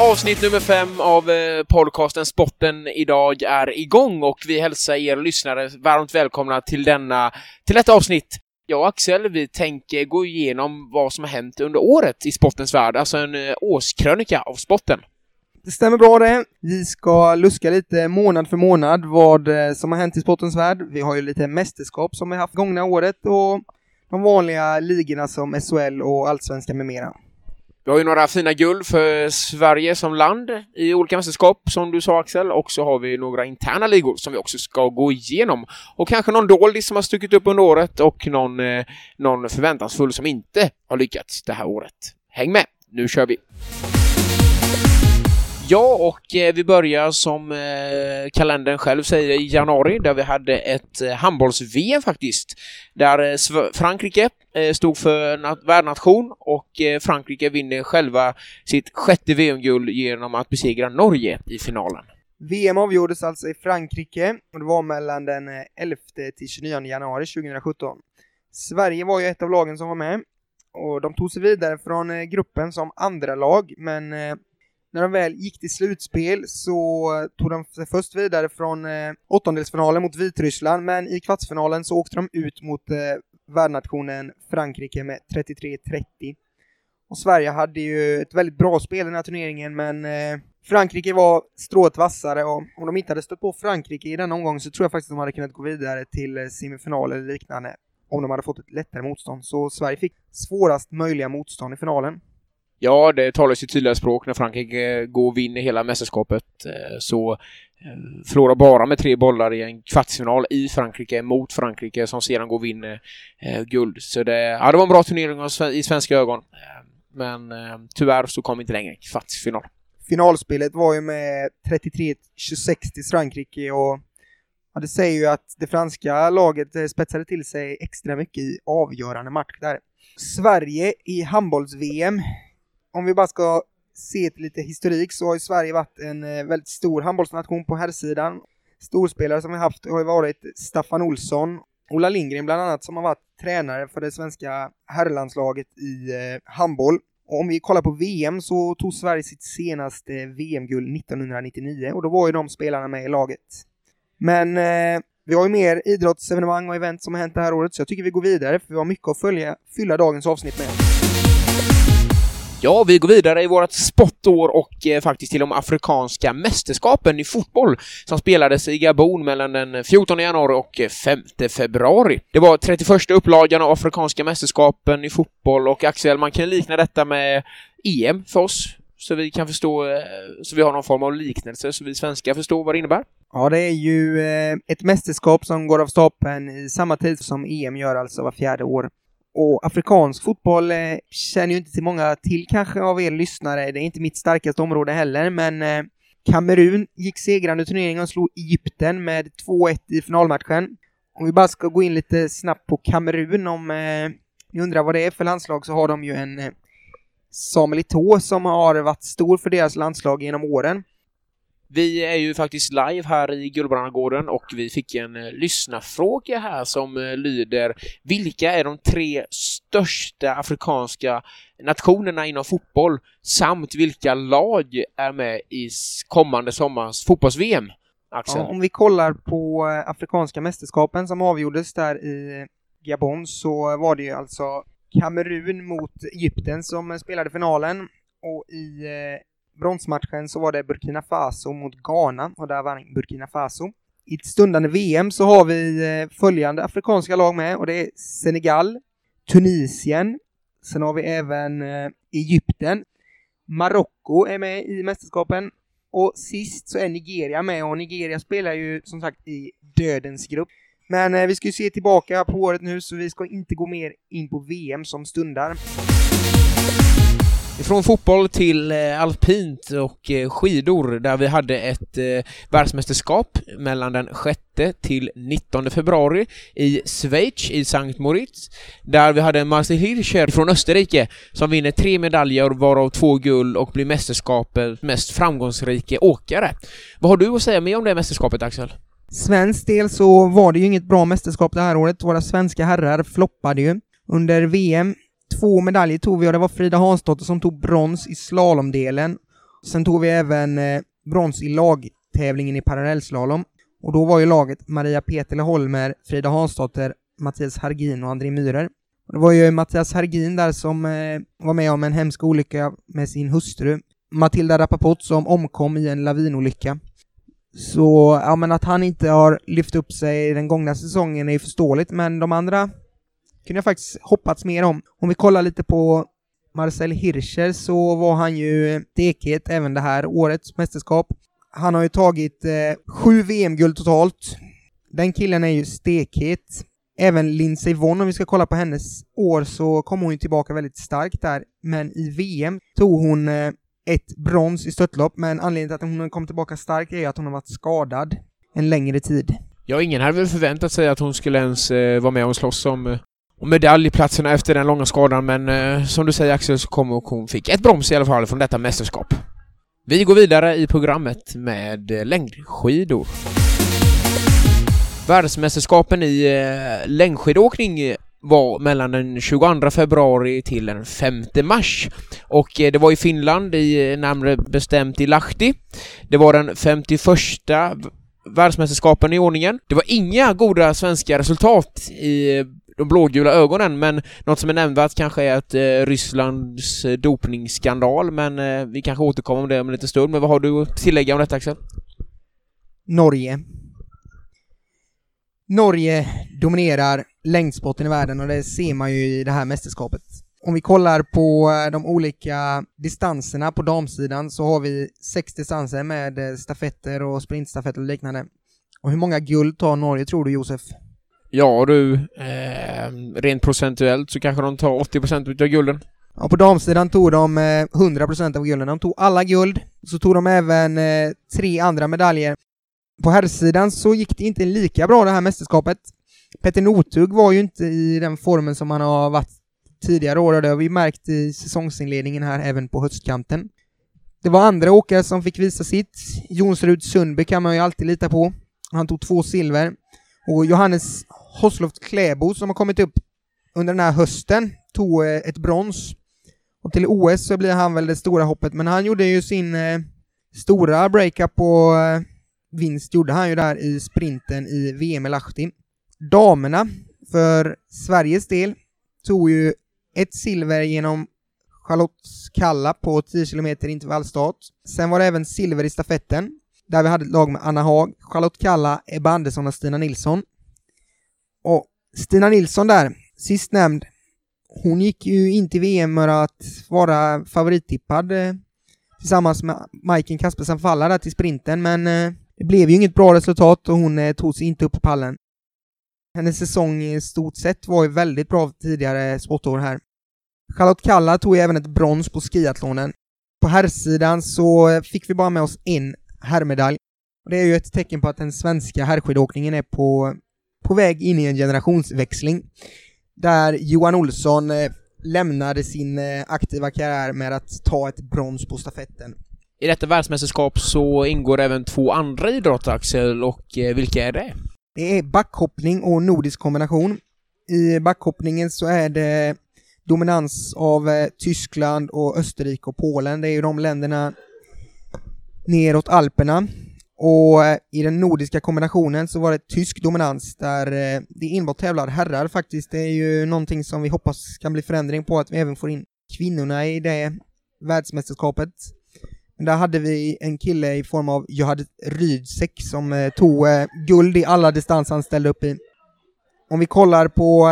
Avsnitt nummer fem av eh, podcasten Sporten idag är igång och vi hälsar er lyssnare varmt välkomna till denna, till detta avsnitt. Jag och Axel, vi tänker gå igenom vad som har hänt under året i sportens värld, alltså en eh, årskrönika av sporten. Det stämmer bra det. Vi ska luska lite månad för månad vad eh, som har hänt i sportens värld. Vi har ju lite mästerskap som vi haft gångna året och de vanliga ligorna som SHL och Allsvenskan med mera. Vi har ju några fina guld för Sverige som land i olika mästerskap, som du sa Axel, och så har vi några interna ligor som vi också ska gå igenom. Och kanske någon doldis som har stuckit upp under året och någon, eh, någon förväntansfull som inte har lyckats det här året. Häng med, nu kör vi! Ja, och eh, vi börjar som eh, kalendern själv säger i januari där vi hade ett eh, handbolls-VM faktiskt. Där eh, Frankrike eh, stod för värdnation och eh, Frankrike vinner själva sitt sjätte VM-guld genom att besegra Norge i finalen. VM avgjordes alltså i Frankrike och det var mellan den eh, 11 till 29 januari 2017. Sverige var ju ett av lagen som var med och de tog sig vidare från eh, gruppen som andra lag men eh, när de väl gick till slutspel så tog de sig först vidare från eh, åttondelsfinalen mot Vitryssland men i kvartsfinalen så åkte de ut mot eh, värdnationen Frankrike med 33-30. Och Sverige hade ju ett väldigt bra spel i den här turneringen men eh, Frankrike var strået vassare och om de inte hade stött på Frankrike i den omgången så tror jag faktiskt att de hade kunnat gå vidare till eh, semifinal eller liknande om de hade fått ett lättare motstånd. Så Sverige fick svårast möjliga motstånd i finalen. Ja, det talar sitt tydliga språk när Frankrike eh, går och vinner hela mästerskapet. Eh, så eh, förlorar bara med tre bollar i en kvartsfinal i Frankrike mot Frankrike som sedan går och vinner guld. Så det, ja, det var en bra turnering i svenska ögon. Men tyvärr så kom vi inte längre. Kvartsfinal. Finalspelet var ju med 33-26 till Frankrike och ja, det säger ju att det franska laget spetsade till sig extra mycket i avgörande match där. Sverige i handbolls-VM. Om vi bara ska se till lite historik så har ju Sverige varit en eh, väldigt stor handbollsnation på herrsidan. Storspelare som vi haft har ju varit Staffan Olsson, Ola Lindgren bland annat som har varit tränare för det svenska herrlandslaget i eh, handboll. Och om vi kollar på VM så tog Sverige sitt senaste eh, VM-guld 1999 och då var ju de spelarna med i laget. Men eh, vi har ju mer idrottsevenemang och event som har hänt det här året så jag tycker vi går vidare för vi har mycket att följa, fylla dagens avsnitt med. Ja, vi går vidare i vårt sportår och eh, faktiskt till de afrikanska mästerskapen i fotboll som spelades i Gabon mellan den 14 januari och 5 februari. Det var 31 upplagan av afrikanska mästerskapen i fotboll och Axel, man kan likna detta med EM för oss så vi kan förstå, eh, så vi har någon form av liknelse så vi svenskar förstår vad det innebär. Ja, det är ju eh, ett mästerskap som går av stapeln i samma tid som EM gör, alltså var fjärde år. Och afrikansk fotboll eh, känner ju inte till många till kanske av er lyssnare. Det är inte mitt starkaste område heller, men eh, Kamerun gick segrande i turneringen och slog Egypten med 2-1 i finalmatchen. Om vi bara ska gå in lite snabbt på Kamerun, om eh, ni undrar vad det är för landslag så har de ju en eh, Samuel Eto'o som har varit stor för deras landslag genom åren. Vi är ju faktiskt live här i Gullbrannagården och vi fick en eh, lyssnarfråga här som eh, lyder Vilka är de tre största afrikanska nationerna inom fotboll samt vilka lag är med i kommande sommars fotbolls-VM? Axel? Ja, om vi kollar på eh, Afrikanska mästerskapen som avgjordes där i Gabon så var det ju alltså Kamerun mot Egypten som spelade finalen och i bronsmatchen så var det Burkina Faso mot Ghana och där vann Burkina Faso. I ett stundande VM så har vi eh, följande afrikanska lag med och det är Senegal, Tunisien, sen har vi även eh, Egypten, Marocko är med i mästerskapen och sist så är Nigeria med och Nigeria spelar ju som sagt i dödens grupp. Men eh, vi ska ju se tillbaka på året nu så vi ska inte gå mer in på VM som stundar. Från fotboll till eh, alpint och eh, skidor där vi hade ett eh, världsmästerskap mellan den 6 till 19 februari i Schweiz, i Sankt Moritz, där vi hade Marcel Hirscher från Österrike som vinner tre medaljer varav två guld och blir mästerskapets mest framgångsrike åkare. Vad har du att säga mer om det mästerskapet, Axel? Svensk del så var det ju inget bra mästerskap det här året. Våra svenska herrar floppade ju. Under VM Två medaljer tog vi och det var Frida Hansdotter som tog brons i slalomdelen. Sen tog vi även eh, brons i lagtävlingen i parallellslalom. Och då var ju laget Maria Petele Holmer, Frida Hansdotter, Mattias Hargin och André Myhrer. Det var ju Mattias Hargin där som eh, var med om en hemsk olycka med sin hustru. Matilda Rapaport som omkom i en lavinolycka. Så, ja men att han inte har lyft upp sig den gångna säsongen är ju förståeligt, men de andra kunde jag faktiskt hoppats mer om. Om vi kollar lite på Marcel Hirscher så var han ju stekhet även det här årets mästerskap. Han har ju tagit eh, sju VM-guld totalt. Den killen är ju stekhet. Även Lindsey Vonn, om vi ska kolla på hennes år, så kom hon ju tillbaka väldigt starkt där. Men i VM tog hon eh, ett brons i störtlopp, men anledningen till att hon kom tillbaka starkt är att hon har varit skadad en längre tid. Ja, ingen hade väl förväntat sig att hon skulle ens eh, vara med och slåss om eh, och medaljplatserna efter den långa skadan, men eh, som du säger Axel så kom och hon fick ett broms i alla fall från detta mästerskap. Vi går vidare i programmet med eh, längdskidor. Världsmästerskapen i eh, längdskidåkning var mellan den 22 februari till den 5 mars. Och eh, det var i Finland, i, eh, närmare bestämt i Lahti. Det var den 51 världsmästerskapen i ordningen. Det var inga goda svenska resultat i eh, de blågula ögonen, men något som är nämnvärt kanske är att eh, Rysslands eh, dopningsskandal, men eh, vi kanske återkommer om det om en liten stund. Men vad har du att tillägga om detta Axel? Norge. Norge dominerar längdsporten i världen och det ser man ju i det här mästerskapet. Om vi kollar på eh, de olika distanserna på damsidan så har vi sex distanser med eh, stafetter och sprintstafetter och liknande. Och hur många guld tar Norge tror du Josef? Ja du, eh, rent procentuellt så kanske de tar 80% av gulden. Ja, på damsidan tog de eh, 100% av gulden. De tog alla guld, så tog de även eh, tre andra medaljer. På herrsidan så gick det inte lika bra det här mästerskapet. Petter Northug var ju inte i den formen som han har varit tidigare år och det har vi märkt i säsongsinledningen här även på höstkanten. Det var andra åkare som fick visa sitt. Jonsrud Sundby kan man ju alltid lita på. Han tog två silver. Och Johannes Hosloft Kläbo som har kommit upp under den här hösten tog eh, ett brons. Och till OS så blir han väl det stora hoppet, men han gjorde ju sin eh, stora breakup på eh, vinst gjorde han ju där i sprinten i VM i Lahti. Damerna, för Sveriges del, tog ju ett silver genom Charlotte Kalla på 10 km intervallstart. Sen var det även silver i stafetten, där vi hade ett lag med Anna Haag, Charlotte Kalla, Ebba Andersson och Stina Nilsson. Och Stina Nilsson där, sist nämnd, hon gick ju in till VM för att vara favorittippad eh, tillsammans med Majken Kaspersen Falla där till sprinten, men eh, det blev ju inget bra resultat och hon eh, tog sig inte upp på pallen. Hennes säsong i stort sett var ju väldigt bra tidigare sportår här. Charlotte Kalla tog ju även ett brons på skiathlonen. På herrsidan så eh, fick vi bara med oss en herrmedalj. Och det är ju ett tecken på att den svenska herrskidåkningen är på på väg in i en generationsväxling där Johan Olsson eh, lämnade sin eh, aktiva karriär med att ta ett brons på stafetten. I detta världsmästerskap så ingår även två andra idrotter, Axel, och eh, vilka är det? Det är backhoppning och nordisk kombination. I backhoppningen så är det dominans av Tyskland och Österrike och Polen. Det är ju de länderna neråt Alperna. Och eh, i den nordiska kombinationen så var det tysk dominans där eh, det enbart tävlar herrar faktiskt. Det är ju någonting som vi hoppas kan bli förändring på, att vi även får in kvinnorna i det världsmästerskapet. Men där hade vi en kille i form av Johad Rydsek som eh, tog guld i alla distanser han ställde upp i. Om vi kollar på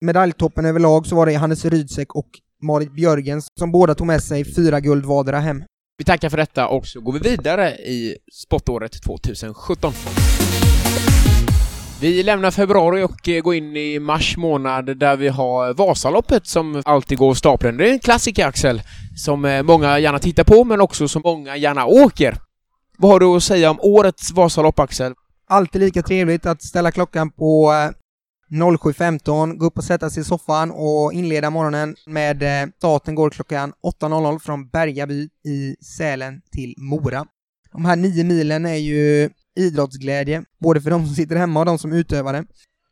medaljtoppen överlag så var det Hannes Rydsek och Marit Björgen som båda tog med sig fyra guld vardera hem. Vi tackar för detta och så går vi vidare i sportåret 2017. Vi lämnar februari och eh, går in i mars månad där vi har Vasaloppet som alltid går stapeln. Det är en klassiker Axel, som eh, många gärna tittar på men också som många gärna åker. Vad har du att säga om årets Vasalopp Axel? Alltid lika trevligt att ställa klockan på eh, 07.15, gå upp och sätta sig i soffan och inleda morgonen med starten går klockan 8.00 från Bergaby i Sälen till Mora. De här nio milen är ju idrottsglädje, både för de som sitter hemma och de som utövar det.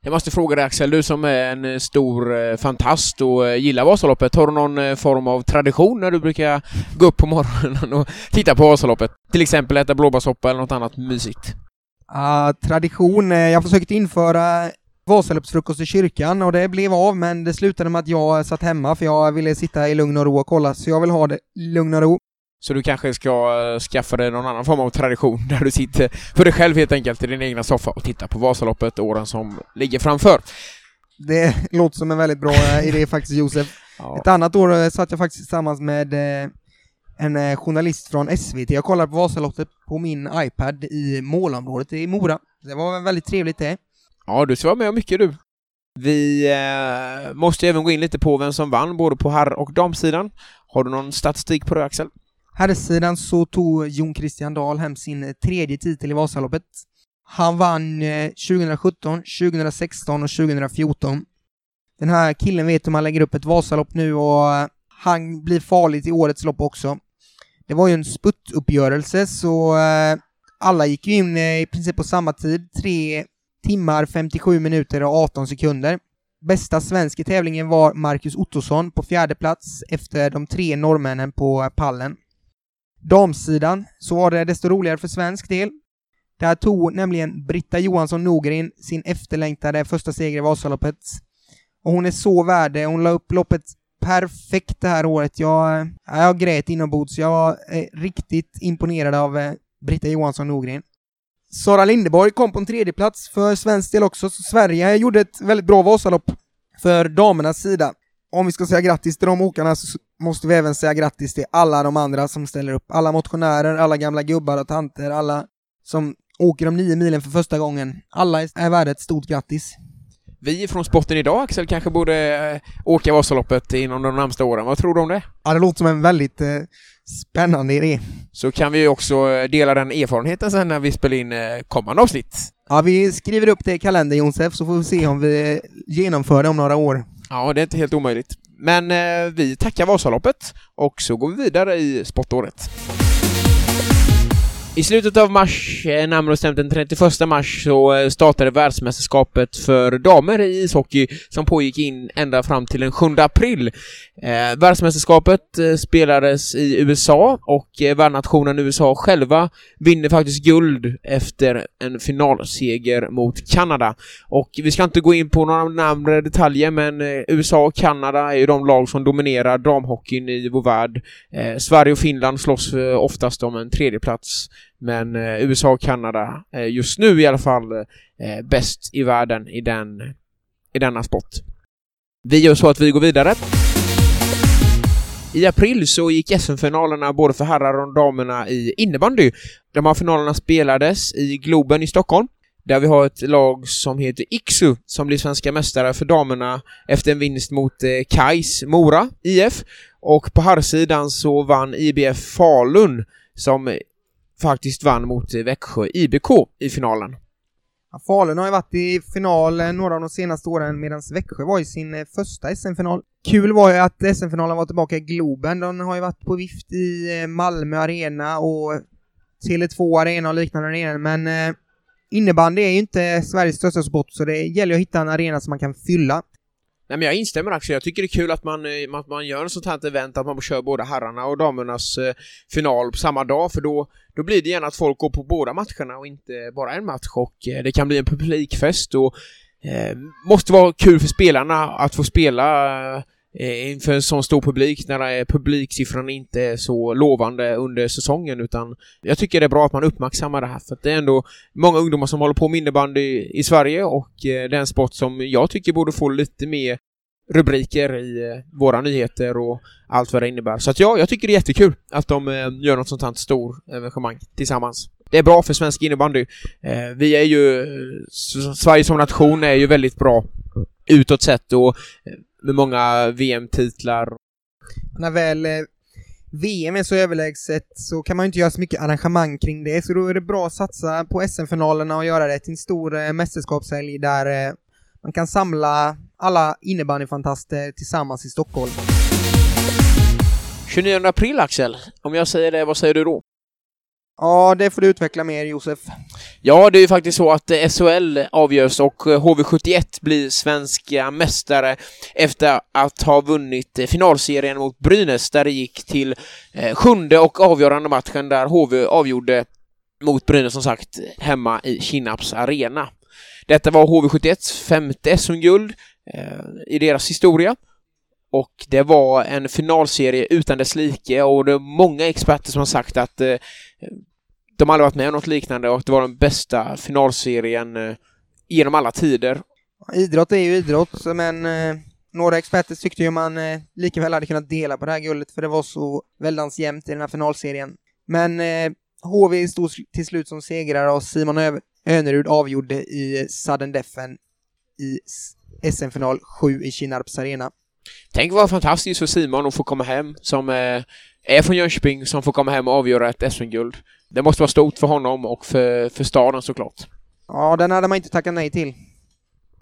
Jag måste fråga dig Axel, du som är en eh, stor eh, fantast och eh, gillar Vasaloppet, har du någon form av tradition när du brukar gå upp på morgonen och titta på Vasaloppet? Till exempel äta blåbärssoppa eller något annat mysigt? Uh, tradition, jag försökte införa Vasaloppsfrukost i kyrkan och det blev av men det slutade med att jag satt hemma för jag ville sitta i lugn och ro och kolla så jag vill ha det lugn och ro. Så du kanske ska eh, skaffa dig någon annan form av tradition där du sitter för dig själv helt enkelt i din egna soffa och tittar på Vasaloppet åren som ligger framför. Det låter som en väldigt bra eh, idé faktiskt Josef. Ja. Ett annat år eh, satt jag faktiskt tillsammans med en journalist från SVT. Jag kollade på Vasaloppet på min iPad i målområdet i Mora. Det var väldigt trevligt det. Ja, du ska vara med om mycket du. Vi eh, måste även gå in lite på vem som vann både på herr och damsidan. Har du någon statistik på det Axel? Herrsidan så tog Jon Christian Dahl hem sin tredje titel i Vasaloppet. Han vann eh, 2017, 2016 och 2014. Den här killen vet hur man lägger upp ett Vasalopp nu och eh, han blir farlig i årets lopp också. Det var ju en sputtuppgörelse så eh, alla gick ju in i princip på samma tid, tre timmar 57 minuter och 18 sekunder. Bästa svensk i tävlingen var Marcus Ottosson på fjärde plats efter de tre norrmännen på pallen damsidan så var det desto roligare för svensk del. Där tog nämligen Britta Johansson Nogren sin efterlängtade första seger i Vasaloppet. Och hon är så värd det. Hon la upp loppet perfekt det här året. Jag, jag grät inombords. Jag var eh, riktigt imponerad av eh, Britta Johansson Nogren. Sara Lindeborg kom på en tredje plats för svensk del också, så Sverige gjorde ett väldigt bra Vasalopp för damernas sida om vi ska säga grattis till de åkarna så måste vi även säga grattis till alla de andra som ställer upp. Alla motionärer, alla gamla gubbar och tanter, alla som åker de nio milen för första gången. Alla är värda ett stort grattis. Vi från Sporten idag, Axel, kanske borde eh, åka Vasaloppet inom de närmsta åren. Vad tror du om det? Ja, det låter som en väldigt eh, spännande idé. Så kan vi också eh, dela den erfarenheten sen när vi spelar in eh, kommande avsnitt. Ja, vi skriver upp det i kalendern, Jonsef, så får vi se om vi genomför det om några år. Ja, det är inte helt omöjligt. Men eh, vi tackar Vasaloppet och så går vi vidare i sportåret. I slutet av mars, eh, närmare bestämt den 31 mars, så eh, startade världsmästerskapet för damer i ishockey som pågick in ända fram till den 7 april. Eh, världsmästerskapet eh, spelades i USA och eh, värdnationen USA själva vinner faktiskt guld efter en finalseger mot Kanada. Och vi ska inte gå in på några närmare detaljer, men USA och Kanada är ju de lag som dominerar damhockeyn i vår värld. Sverige och Finland slåss oftast om en tredjeplats men eh, USA och Kanada är just nu i alla fall eh, bäst i världen i, den, i denna sport. Vi gör så att vi går vidare. I april så gick SM-finalerna både för herrar och damerna i innebandy. De här finalerna spelades i Globen i Stockholm där vi har ett lag som heter Iksu som blir svenska mästare för damerna efter en vinst mot eh, Kais Mora IF och på herrsidan så vann IBF Falun som faktiskt vann mot Växjö IBK i finalen. Ja, Falun har ju varit i final några av de senaste åren medan Växjö var i sin eh, första SM-final. Kul var ju att SM-finalen var tillbaka i Globen. De har ju varit på vift i eh, Malmö Arena och Tele2 Arena och liknande arenor, men eh, innebandy är ju inte Sveriges största sport, så det gäller ju att hitta en arena som man kan fylla. Nej men jag instämmer Axel, jag tycker det är kul att man, eh, att man gör ett sånt här event, att man kör både herrarna och damernas eh, final på samma dag, för då, då blir det gärna att folk går på båda matcherna och inte bara en match. Och eh, det kan bli en publikfest och eh, måste vara kul för spelarna att få spela eh, eh, inför en sån stor publik när publiksiffrorna inte är så lovande under säsongen utan jag tycker det är bra att man uppmärksammar det här för att det är ändå många ungdomar som håller på med innebandy i Sverige och eh, det är en sport som jag tycker borde få lite mer rubriker i eh, våra nyheter och allt vad det innebär. Så att ja, jag tycker det är jättekul att de eh, gör något sånt här stort evenemang tillsammans. Det är bra för svensk innebandy. Eh, vi är ju, Sverige som nation är ju väldigt bra utåt sett och med många VM-titlar. När väl VM är så överlägset så kan man ju inte göra så mycket arrangemang kring det, så då är det bra att satsa på SM-finalerna och göra det till en stor eh, mästerskapshelg där eh, man kan samla alla innebandyfantaster tillsammans i Stockholm. 29 april, Axel. Om jag säger det, vad säger du då? Ja, det får du utveckla mer, Josef. Ja, det är ju faktiskt så att eh, SHL avgörs och eh, HV71 blir svenska eh, mästare efter att ha vunnit finalserien mot Brynäs där det gick till sjunde och avgörande matchen där HV avgjorde mot Brynäs som sagt hemma i Kinnarps arena. Detta var HV71s femte SM-guld i deras historia och det var en finalserie utan dess like och det är många experter som har sagt att eh, de aldrig varit med om något liknande och det var den bästa finalserien eh, genom alla tider. Idrott är ju idrott, men eh, några experter tyckte ju man eh, lika väl hade kunnat dela på det här guldet för det var så väldans jämnt i den här finalserien. Men eh, HV stod till slut som segrare och Simon Ö Önerud avgjorde i sudden defen i SM-final 7 i Kinnarps arena. Tänk vad fantastiskt för Simon att få komma hem som eh, är från Jönköping som får komma hem och avgöra ett SM-guld. Det måste vara stort för honom och för, för staden såklart. Ja, den hade man inte tackat nej till.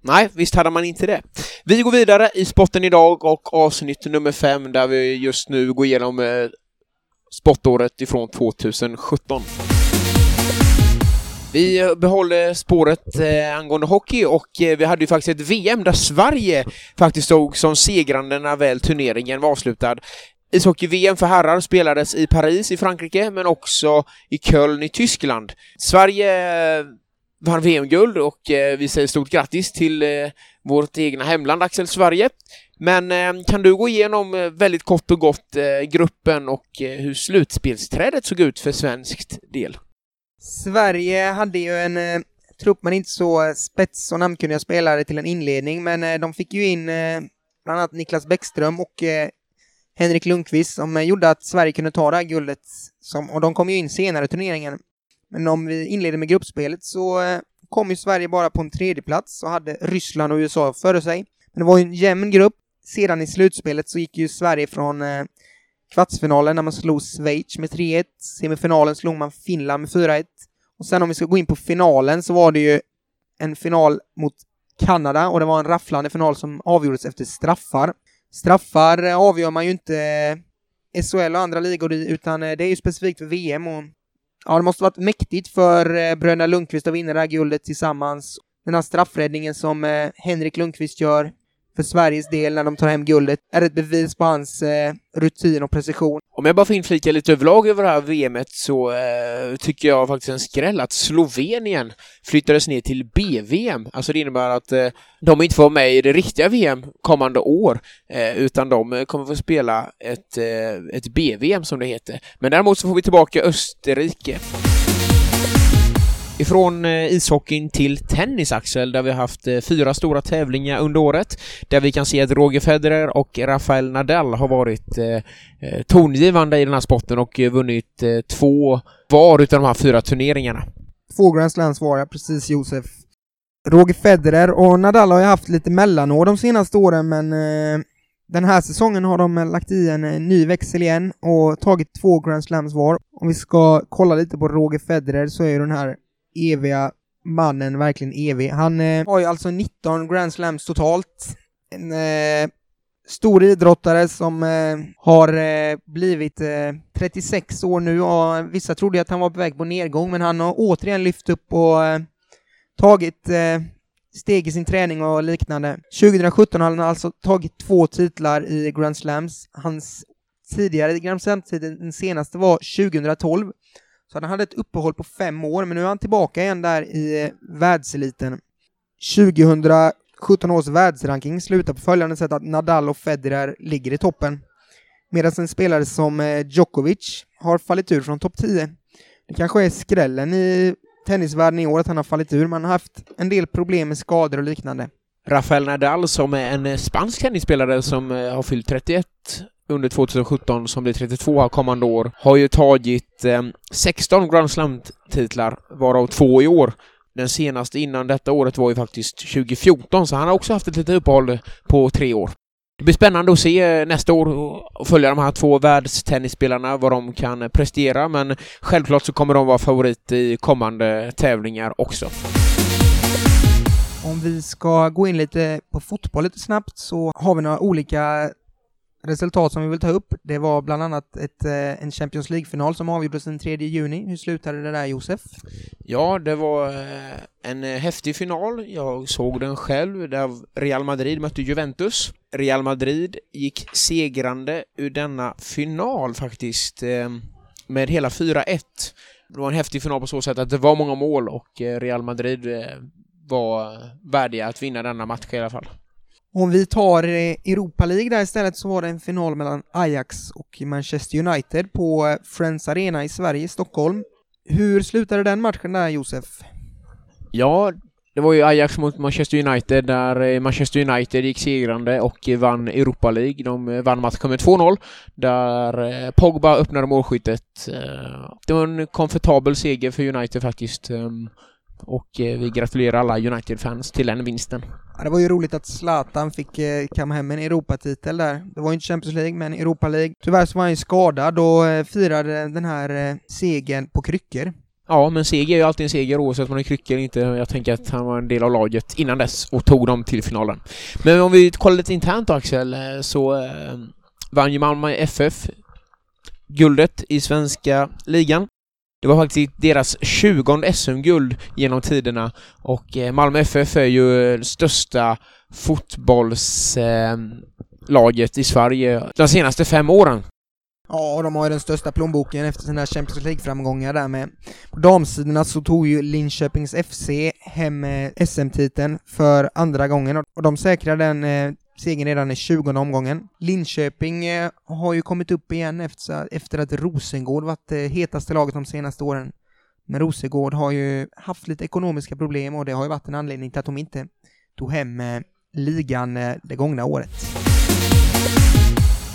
Nej, visst hade man inte det. Vi går vidare i spotten idag och avsnitt nummer fem där vi just nu går igenom eh, sportåret ifrån 2017. Vi behåller spåret eh, angående hockey och eh, vi hade ju faktiskt ett VM där Sverige faktiskt stod som segrande när väl turneringen var avslutad. Ishockey-VM för herrar spelades i Paris i Frankrike men också i Köln i Tyskland. Sverige eh, vann VM-guld och eh, vi säger stort grattis till eh, vårt egna hemland Axel Sverige. Men kan du gå igenom väldigt kort och gott gruppen och hur slutspelsträdet såg ut för svenskt del? Sverige hade ju en trupp med inte så spets och namnkunniga spelare till en inledning, men de fick ju in bland annat Niklas Bäckström och Henrik Lundqvist som eh, gjorde att Sverige kunde ta det här guldet. Som, och de kom ju in senare i turneringen. Men om vi inleder med gruppspelet så eh, kom ju Sverige bara på en tredje plats och hade Ryssland och USA före sig. Men det var ju en jämn grupp. Sedan i slutspelet så gick ju Sverige från eh, kvartsfinalen när man slog Schweiz med 3-1. Semifinalen slog man Finland med 4-1. Och sen om vi ska gå in på finalen så var det ju en final mot Kanada och det var en rafflande final som avgjordes efter straffar. Straffar avgör man ju inte SHL och andra ligor i, utan eh, det är ju specifikt för VM och ja, det måste varit mäktigt för eh, bröderna Lundqvist att vinna det här guldet tillsammans. Den här straffräddningen som eh, Henrik Lundqvist gör för Sveriges del när de tar hem guldet är ett bevis på hans eh, rutin och precision. Om jag bara får inflika lite överlag över det här VMet så eh, tycker jag faktiskt en skräll att Slovenien flyttades ner till BVM. Alltså det innebär att eh, de inte får vara med i det riktiga VM kommande år, eh, utan de kommer få spela ett, eh, ett BVM som det heter. Men däremot så får vi tillbaka Österrike. Ifrån eh, ishockeyn till tennis, Axel, där vi har haft eh, fyra stora tävlingar under året, där vi kan se att Roger Federer och Rafael Nadal har varit eh, eh tongivande i den här sporten och vunnit eh, två var utav de här fyra turneringarna. Två Grand Slams var jag, precis Josef. Roger Federer och Nadal har ju haft lite mellanår de senaste åren, men eh, den här säsongen har de lagt i en ny växel igen och tagit två Grand Slams var. Om vi ska kolla lite på Roger Federer så är ju den här eviga mannen verkligen evig. Han eh, har ju alltså 19 Grand Slams totalt. En eh, stor idrottare som eh, har eh, blivit eh, 36 år nu och vissa trodde att han var på väg på nedgång men han har återigen lyft upp och eh, tagit eh, steg i sin träning och liknande. 2017 har han alltså tagit två titlar i Grand Slams. Hans tidigare Grand Slam-tid, den senaste var 2012 så han hade ett uppehåll på fem år, men nu är han tillbaka igen där i eh, världseliten. 2017 års världsranking slutar på följande sätt att Nadal och Federer ligger i toppen. Medan en spelare som eh, Djokovic har fallit ur från topp 10. Det kanske är skrällen i tennisvärlden i år att han har fallit ur, men han har haft en del problem med skador och liknande. Rafael Nadal som är en spansk tennisspelare som eh, har fyllt 31 under 2017 som blir 32 kommande år har ju tagit eh, 16 Grand Slam-titlar, varav två i år. Den senaste innan detta året var ju faktiskt 2014, så han har också haft ett litet uppehåll på tre år. Det blir spännande att se eh, nästa år och följa de här två världstennisspelarna, vad de kan prestera, men självklart så kommer de vara favorit i kommande tävlingar också. Om vi ska gå in lite på fotboll lite snabbt så har vi några olika resultat som vi vill ta upp. Det var bland annat ett, eh, en Champions League-final som avgjordes den 3 juni. Hur slutade det där, Josef? Ja, det var eh, en eh, häftig final. Jag såg den själv, där Real Madrid mötte Juventus. Real Madrid gick segrande ur denna final faktiskt, med hela 4-1. Det var en häftig final på så sätt att det var många mål och Real Madrid var värdiga att vinna denna match i alla fall. Om vi tar eh, Europa League där istället så var det en final mellan Ajax och Manchester United på eh, Friends Arena i Sverige, Stockholm. Hur slutade den matchen där, Josef? Ja, det var ju Ajax mot Manchester United där eh, Manchester United gick segrande och vann Europa League. De vann matchen med 2-0 där Pogba öppnade målskyttet. Det var en komfortabel seger för United faktiskt. Ehm, och eh, vi gratulerar alla United-fans till den vinsten. Ja, det var ju roligt att Zlatan fick eh, kamma hem en Europatitel där. Det var ju inte Champions League, men Europa League. Tyvärr så var han ju skadad och eh, firade den här segern på kryckor. Ja, men seger är ju alltid en seger oavsett om man är kryckor eller inte. Jag tänker att han var en del av laget innan dess och tog dem till finalen. Men om vi kollar lite internt då, Axel, så vann ju Malmö FF guldet i svenska ligan. Det var faktiskt deras 20 SM-guld genom tiderna och eh, Malmö FF är ju det största fotbollslaget eh, i Sverige de senaste fem åren. Ja, och de har ju den största plånboken efter sina Champions League-framgångar där med. På damsidorna så tog ju Linköpings FC hem SM-titeln för andra gången och de säkrade den segern redan i 20 omgången. Linköping eh, har ju kommit upp igen efter, att Rosengård varit det hetaste laget de senaste åren. Men Rosengård har ju haft lite ekonomiska problem och det har ju varit en anledning till att de inte tog hem eh, ligan det gångna året.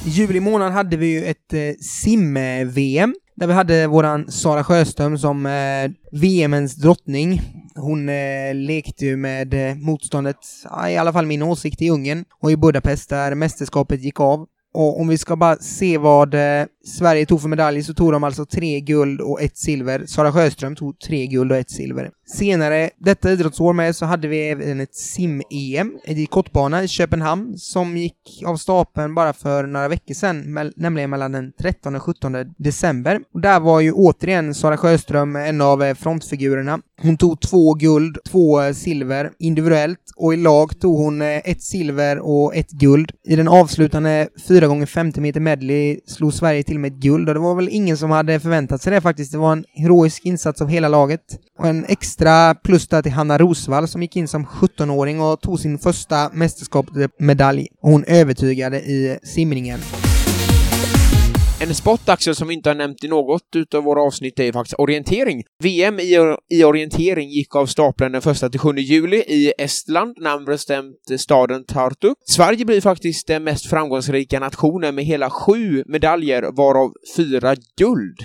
I juli månad hade vi ju ett sim-VM där vi hade våran Sara Sjöström som eh, VMens drottning. Hon eh, lekte ju med eh, motståndet, ja, i alla fall min åsikt, i Ungern och i Budapest där mästerskapet gick av. Och om vi ska bara se vad eh, Sverige tog för medaljer så tog de alltså tre guld och ett silver. Sara Sjöström tog tre guld och ett silver. Senare detta idrottsår med så hade vi även ett sim-EM i kortbana i Köpenhamn som gick av stapeln bara för några veckor sedan, nämligen mellan den 13 och 17 december. Och där var ju återigen Sara Sjöström en av eh, frontfigurerna. Hon tog två guld, två eh, silver individuellt och i lag tog hon eh, ett silver och ett guld. I den avslutande 4 gånger 50 meter medley slog Sverige till med ett guld och det var väl ingen som hade förväntat sig det faktiskt. Det var en heroisk insats av hela laget. Och en extra plus där till Hanna Rosvall som gick in som 17-åring och tog sin första mästerskapsmedalj. Och hon övertygade i simningen. En sport, Axel, som vi inte har nämnt i något utav våra avsnitt är faktiskt orientering. VM i, i orientering gick av stapeln den 1 till 7 juli i Estland, närmare bestämt staden Tartu. Sverige blir faktiskt den mest framgångsrika nationen med hela sju medaljer, varav fyra guld.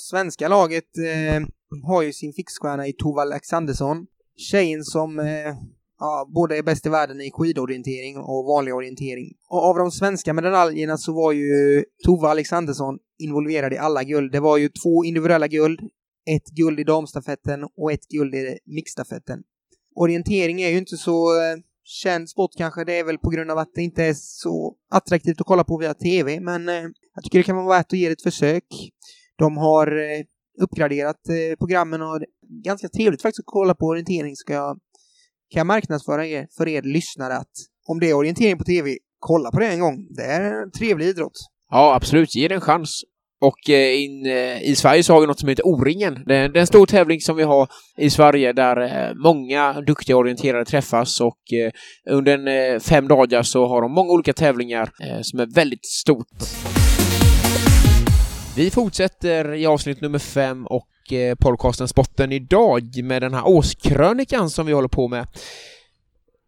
Svenska laget eh, har ju sin fixstjärna i Tove Alexandersson. Tjejen som eh, ja, båda är bäst i världen i skidorientering och vanlig orientering. Och av de svenska medaljerna så var ju Tova Alexandersson involverad i alla guld. Det var ju två individuella guld, ett guld i damstafetten och ett guld i mixstafetten. Orientering är ju inte så eh, känd sport kanske, det är väl på grund av att det inte är så attraktivt att kolla på via TV, men eh, jag tycker det kan vara värt att ge det ett försök. De har eh, uppgraderat programmen och ganska trevligt faktiskt att kolla på orientering ska jag kan jag marknadsföra er, för er lyssnare att om det är orientering på TV, kolla på det en gång. Det är en trevlig idrott. Ja, absolut. Ge det en chans. Och eh, in, eh, i Sverige så har vi något som heter O-ringen. Det, är en stor tävling som vi har i Sverige där eh, många duktiga orienterare träffas och eh, under en, eh, fem dagar så har de många olika tävlingar eh, som är väldigt stort. Vi fortsätter i avsnitt nummer fem och eh, podcasten Spotten idag med den här årskrönikan som vi håller på med.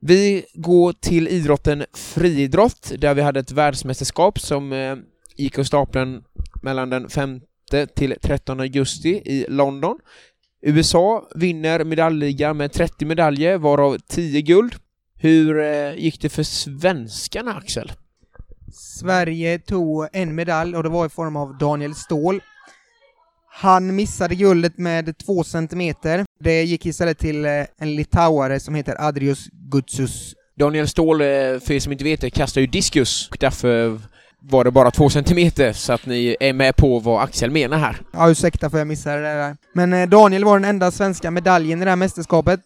Vi går till idrotten friidrott där vi hade ett världsmästerskap som eh, av Stapeln mellan den 5 till 13 augusti i London. USA vinner medaljligan med 30 medaljer, varav 10 guld. Hur eh, gick det för svenskarna, Axel? Sverige tog en medalj och det var i form av Daniel Ståhl. Han missade guldet med två centimeter. Det gick istället till eh, en litauare som heter Adrius Gutsus. Daniel Ståhl, eh, för er som inte vet det, kastar ju diskus och därför var det bara två centimeter så att ni är med på vad Axel menar här. Ja, ursäkta för jag missade det där. Men eh, Daniel var den enda svenska medaljen i det här mästerskapet.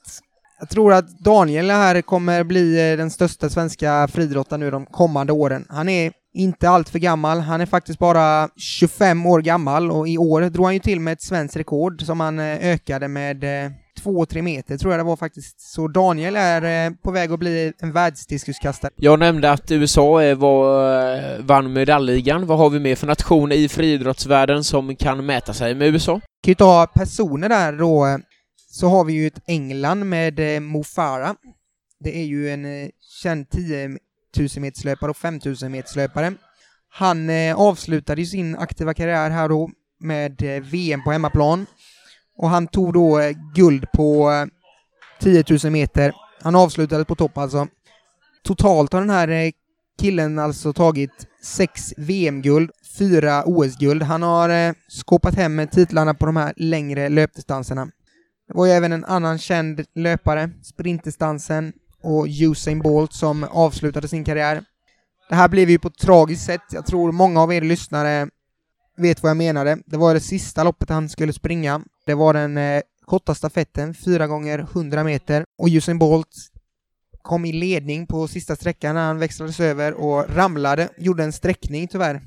Jag tror att Daniel här kommer bli den största svenska friidrottaren nu de kommande åren. Han är inte allt för gammal. Han är faktiskt bara 25 år gammal och i år drog han ju till med ett svenskt rekord som han eh, ökade med 2-3 eh, meter tror jag det var faktiskt. Så Daniel är eh, på väg att bli en världsdiskuskastare. Jag nämnde att USA var, vann medaljligan. Vad har vi mer för nation i friidrottsvärlden som kan mäta sig med USA? Kan ju ta personer där då. Så har vi ju ett England med eh, Mo Farah. Det är ju en eh, känd 10 000 meterslöpare och 5 000 meterslöpare. Han eh, avslutade sin aktiva karriär här då med eh, VM på hemmaplan och han tog då eh, guld på eh, 10 000 meter. Han avslutade på topp alltså. Totalt har den här eh, killen alltså tagit sex VM-guld, fyra OS-guld. Han har eh, skåpat hem titlarna på de här längre löpdistanserna. Det var ju även en annan känd löpare, sprintdistansen, och Usain Bolt som avslutade sin karriär. Det här blev ju på ett tragiskt sätt. Jag tror många av er lyssnare vet vad jag menade. Det var det sista loppet han skulle springa. Det var den eh, korta stafetten, 4 gånger 100 meter och Usain Bolt kom i ledning på sista sträckan när han växlades över och ramlade, gjorde en sträckning tyvärr.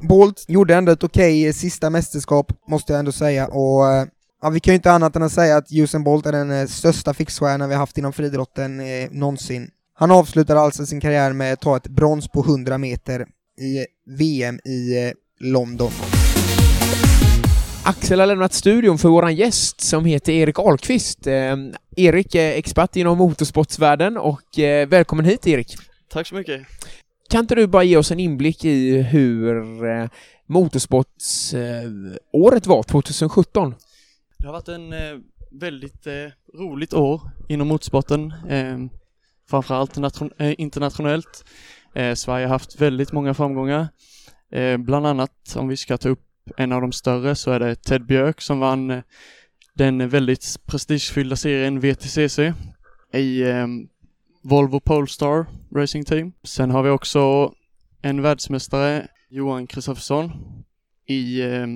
Bolt gjorde ändå ett okej okay sista mästerskap, måste jag ändå säga, och eh, Ja, vi kan ju inte annat än att säga att Usain Bolt är den eh, största fixstjärna vi haft inom friidrotten eh, någonsin. Han avslutar alltså sin karriär med att ta ett brons på 100 meter i VM i eh, London. Axel har lämnat studion för våran gäst som heter Erik Ahlqvist. Eh, Erik är expert inom motorsportsvärlden och eh, välkommen hit Erik. Tack så mycket. Kan inte du bara ge oss en inblick i hur eh, motorsportsåret var 2017? Det har varit en eh, väldigt eh, roligt år inom motorsporten, eh, framförallt eh, internationellt. Eh, Sverige har haft väldigt många framgångar. Eh, bland annat, om vi ska ta upp en av de större, så är det Ted Björk som vann eh, den väldigt prestigefyllda serien VTCC i eh, Volvo Polestar Racing Team. Sen har vi också en världsmästare, Johan Kristoffersson, i eh,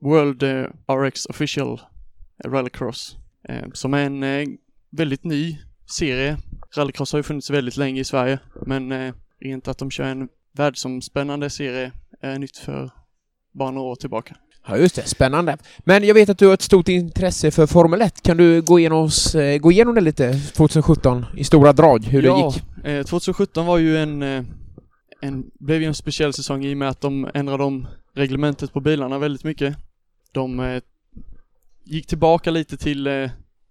World eh, RX Official rallycross, eh, som är en eh, väldigt ny serie. Rallycross har ju funnits väldigt länge i Sverige, men eh, rent att de kör en världsomspännande serie är nytt för bara några år tillbaka. Ja, just det. Spännande. Men jag vet att du har ett stort intresse för Formel 1. Kan du gå igenom, gå igenom det lite 2017 i stora drag, hur ja, det gick? 2017 var ju en, en, blev ju en speciell säsong i och med att de ändrade om reglementet på bilarna väldigt mycket. De gick tillbaka lite till eh,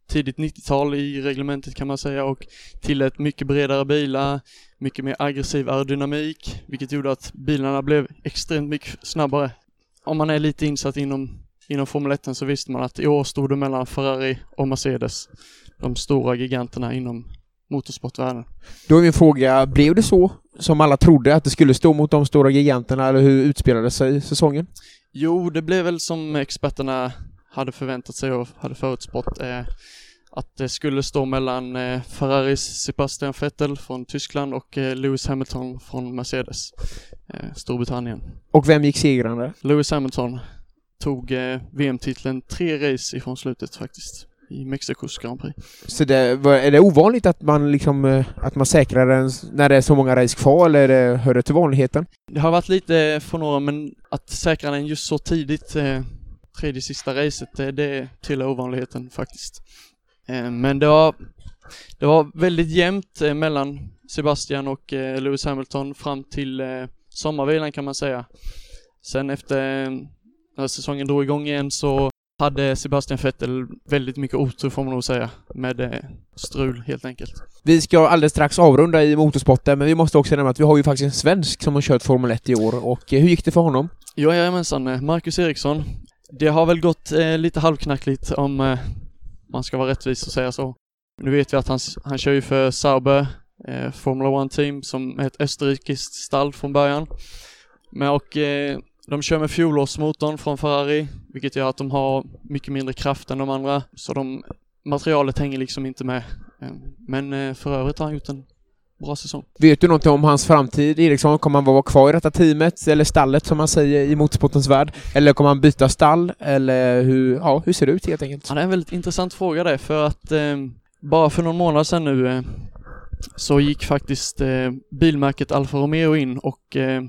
tidigt 90-tal i reglementet kan man säga och till ett mycket bredare bilar, mycket mer aggressiv aerodynamik, vilket gjorde att bilarna blev extremt mycket snabbare. Om man är lite insatt inom, inom Formel 1 så visste man att i år stod det mellan Ferrari och Mercedes, de stora giganterna inom motorsportvärlden. Då är min fråga, blev det så som alla trodde att det skulle stå mot de stora giganterna eller hur utspelade sig säsongen? Jo, det blev väl som experterna hade förväntat sig och hade förutspått eh, att det skulle stå mellan eh, Ferraris Sebastian Vettel från Tyskland och eh, Lewis Hamilton från Mercedes, Storbritannien. Och vem gick segrande? Lewis Hamilton tog VM-titeln tre race ifrån slutet faktiskt i Mexikos Grand Prix. Så det, är det ovanligt att man liksom, att man säkrar den när det är så många race kvar, eller det, hör det till vanligheten? Det har varit lite från några, men att säkra den just så tidigt eh, tredje sista racet, det, det tillhör ovanligheten faktiskt. Eh, men det var, det var väldigt jämnt eh, mellan Sebastian och eh, Lewis Hamilton fram till sommarvilan kan man säga. Sen efter när säsongen drog igång igen så hade Sebastian Vettel väldigt mycket otur får man nog säga, med strul helt enkelt. Vi ska alldeles strax avrunda i motorsporten, men vi måste också nämna att vi har ju faktiskt en svensk som har kört Formel 1 i år och hur gick det för honom? Jo, jajamensan, Marcus Eriksson. Det har väl gått eh, lite halvknackligt om eh, man ska vara rättvis och säga så. Nu vet vi att han, han kör ju för Sauber, eh, Formula 1 Team, som är ett österrikiskt stall från början. Men och eh, de kör med fjolårsmotorn från Ferrari, vilket gör att de har mycket mindre kraft än de andra, så de, materialet hänger liksom inte med. Eh, men eh, för övrigt har han gjort en bra säsong. Vet du någonting om hans framtid, Eriksson? Kommer han vara kvar i detta teamet, eller stallet som man säger i motorsportens värld? Eller kommer han byta stall? Eller hur, ja, hur ser det ut helt enkelt? Ja, det är en väldigt intressant fråga det, för att eh, bara för någon månad sedan nu eh, så gick faktiskt eh, bilmärket Alfa Romeo in och eh,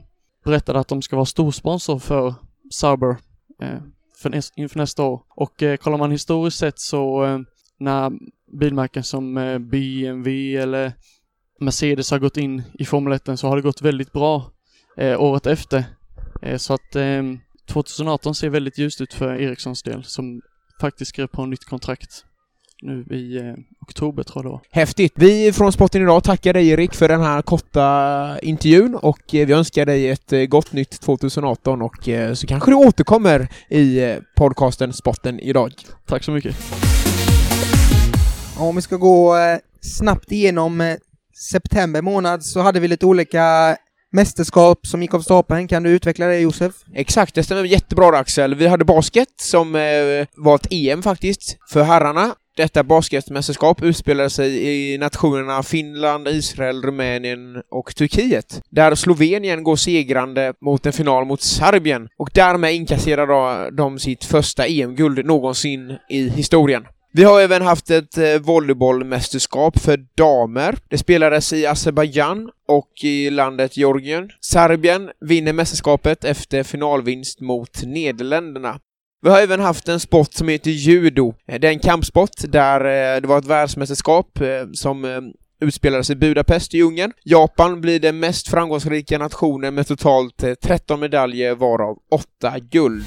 berättade att de ska vara storsponsor för Sauber eh, för näs- inför nästa år. Och eh, kollar man historiskt sett så eh, när bilmärken som BMW eller Mercedes har gått in i Formel 1 så har det gått väldigt bra eh, året efter. Eh, så att eh, 2018 ser väldigt ljust ut för Ericssons del som faktiskt skrev på en nytt kontrakt nu i eh, oktober tror jag det var. Häftigt! Vi från Sporten idag tackar dig Erik för den här korta intervjun och eh, vi önskar dig ett eh, gott nytt 2018 och eh, så kanske du återkommer i eh, podcasten Sporten idag. Tack så mycket. Om vi ska gå eh, snabbt igenom eh, september månad så hade vi lite olika mästerskap som gick av stapeln. Kan du utveckla det Josef? Exakt, det stämmer jättebra Axel. Vi hade basket som eh, var ett EM faktiskt för herrarna. Detta basketmästerskap utspelade sig i nationerna Finland, Israel, Rumänien och Turkiet. Där Slovenien går segrande mot en final mot Serbien och därmed inkasserar de sitt första EM-guld någonsin i historien. Vi har även haft ett eh, volleybollmästerskap för damer. Det spelades i Azerbajdzjan och i landet Georgien. Serbien vinner mästerskapet efter finalvinst mot Nederländerna. Vi har även haft en sport som heter judo. Eh, det är en kampsport där eh, det var ett världsmästerskap som utspelades i Budapest i Ungern. Japan blir den mest framgångsrika nationen med totalt 13 medaljer varav 8 guld.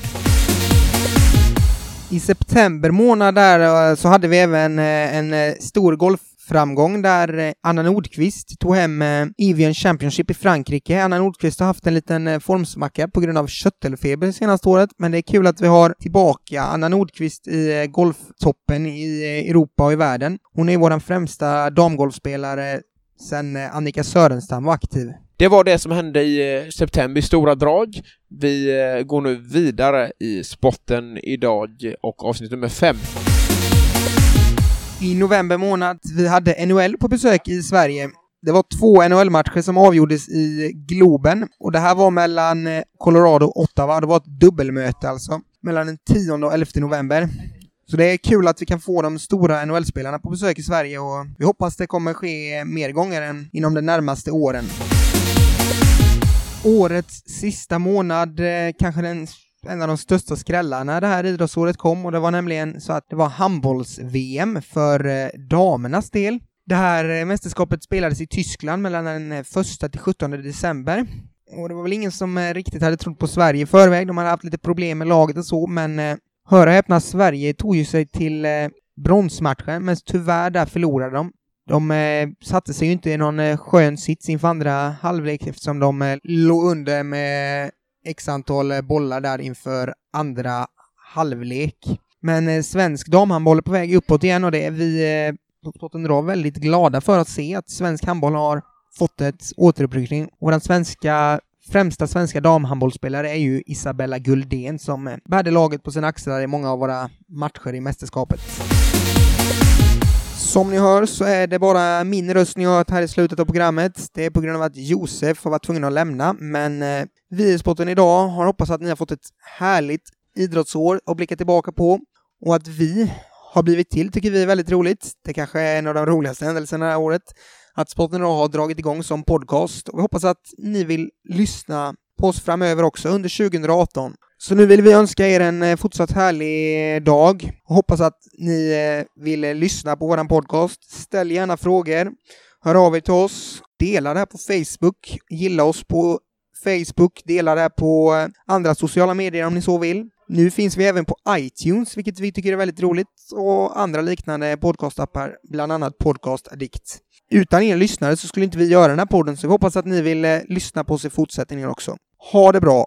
I september månad där eh, så hade vi även eh, en eh, stor golfframgång där Anna Nordqvist tog hem Evian Championship i Frankrike. Anna Nordqvist har haft en liten formsmacka på grund av köttelfeber det senaste året, men det är kul att vi har tillbaka Anna Nordqvist i golftoppen i Europa och i världen. Hon är vår främsta damgolfspelare sedan Annika Sörenstam var aktiv. Det var det som hände i eh, september i stora drag. Vi eh, går nu vidare i spotten idag och avsnitt nummer fem. I november månad, vi hade NHL på besök i Sverige. Det var två NHL-matcher som avgjordes i Globen och det här var mellan eh, Colorado och Ottawa. Det var ett dubbelmöte alltså, mellan den 10 och 11 november. Så det är kul att vi kan få de stora NHL-spelarna på besök i Sverige och vi hoppas det kommer ske mer gånger än inom de närmaste åren. Årets sista månad, eh, kanske den en av de största skrällarna det här idrottsåret kom och det var nämligen så att det var handbolls-VM för eh, damernas del. Det här eh, mästerskapet spelades i Tyskland mellan den 1 till 17 december. Och det var väl ingen som riktigt hade trott på Sverige i förväg, de hade haft lite problem med laget och så, men hör och häpna, Sverige tog ju sig till bronsmatchen, men tyvärr där förlorade de. De eh, satte sig ju inte i någon eh, skön sits inför andra halvlek eftersom de eh, låg under med x antal eh, bollar där inför andra halvlek. Men eh, svensk damhandboll är på väg uppåt igen och det är vi eh, på Sporten Dra väldigt glada för att se att svensk handboll har fått ett återuppryckning. Och den svenska främsta svenska damhandbollsspelare är ju Isabella Guldén som eh, bärde laget på sina axlar i många av våra matcher i mästerskapet. Som ni hör så är det bara min röst ni har hört här i slutet av programmet. Det är på grund av att Josef har varit tvungen att lämna, men eh, vi i sporten idag har hoppats att ni har fått ett härligt idrottsår att blicka tillbaka på och att vi har blivit till tycker vi är väldigt roligt. Det kanske är en av de roligaste händelserna det här året. Att Sporten idag har dragit igång som podcast och vi hoppas att ni vill lyssna på oss framöver också under 2018. Så nu vill vi önska er en eh, fortsatt härlig eh, dag och hoppas att ni eh, vill lyssna på våran podcast. Ställ gärna frågor, hör av er till oss, dela det här på Facebook, gilla oss på Facebook, dela det här på andra sociala medier om ni så vill. Nu finns vi även på iTunes, vilket vi tycker är väldigt roligt, och andra liknande podcastappar, bland annat Podcast Addict. Utan er lyssnare så skulle inte vi göra den här podden, så vi hoppas att ni vill lyssna på oss i fortsättningen också. Ha det bra!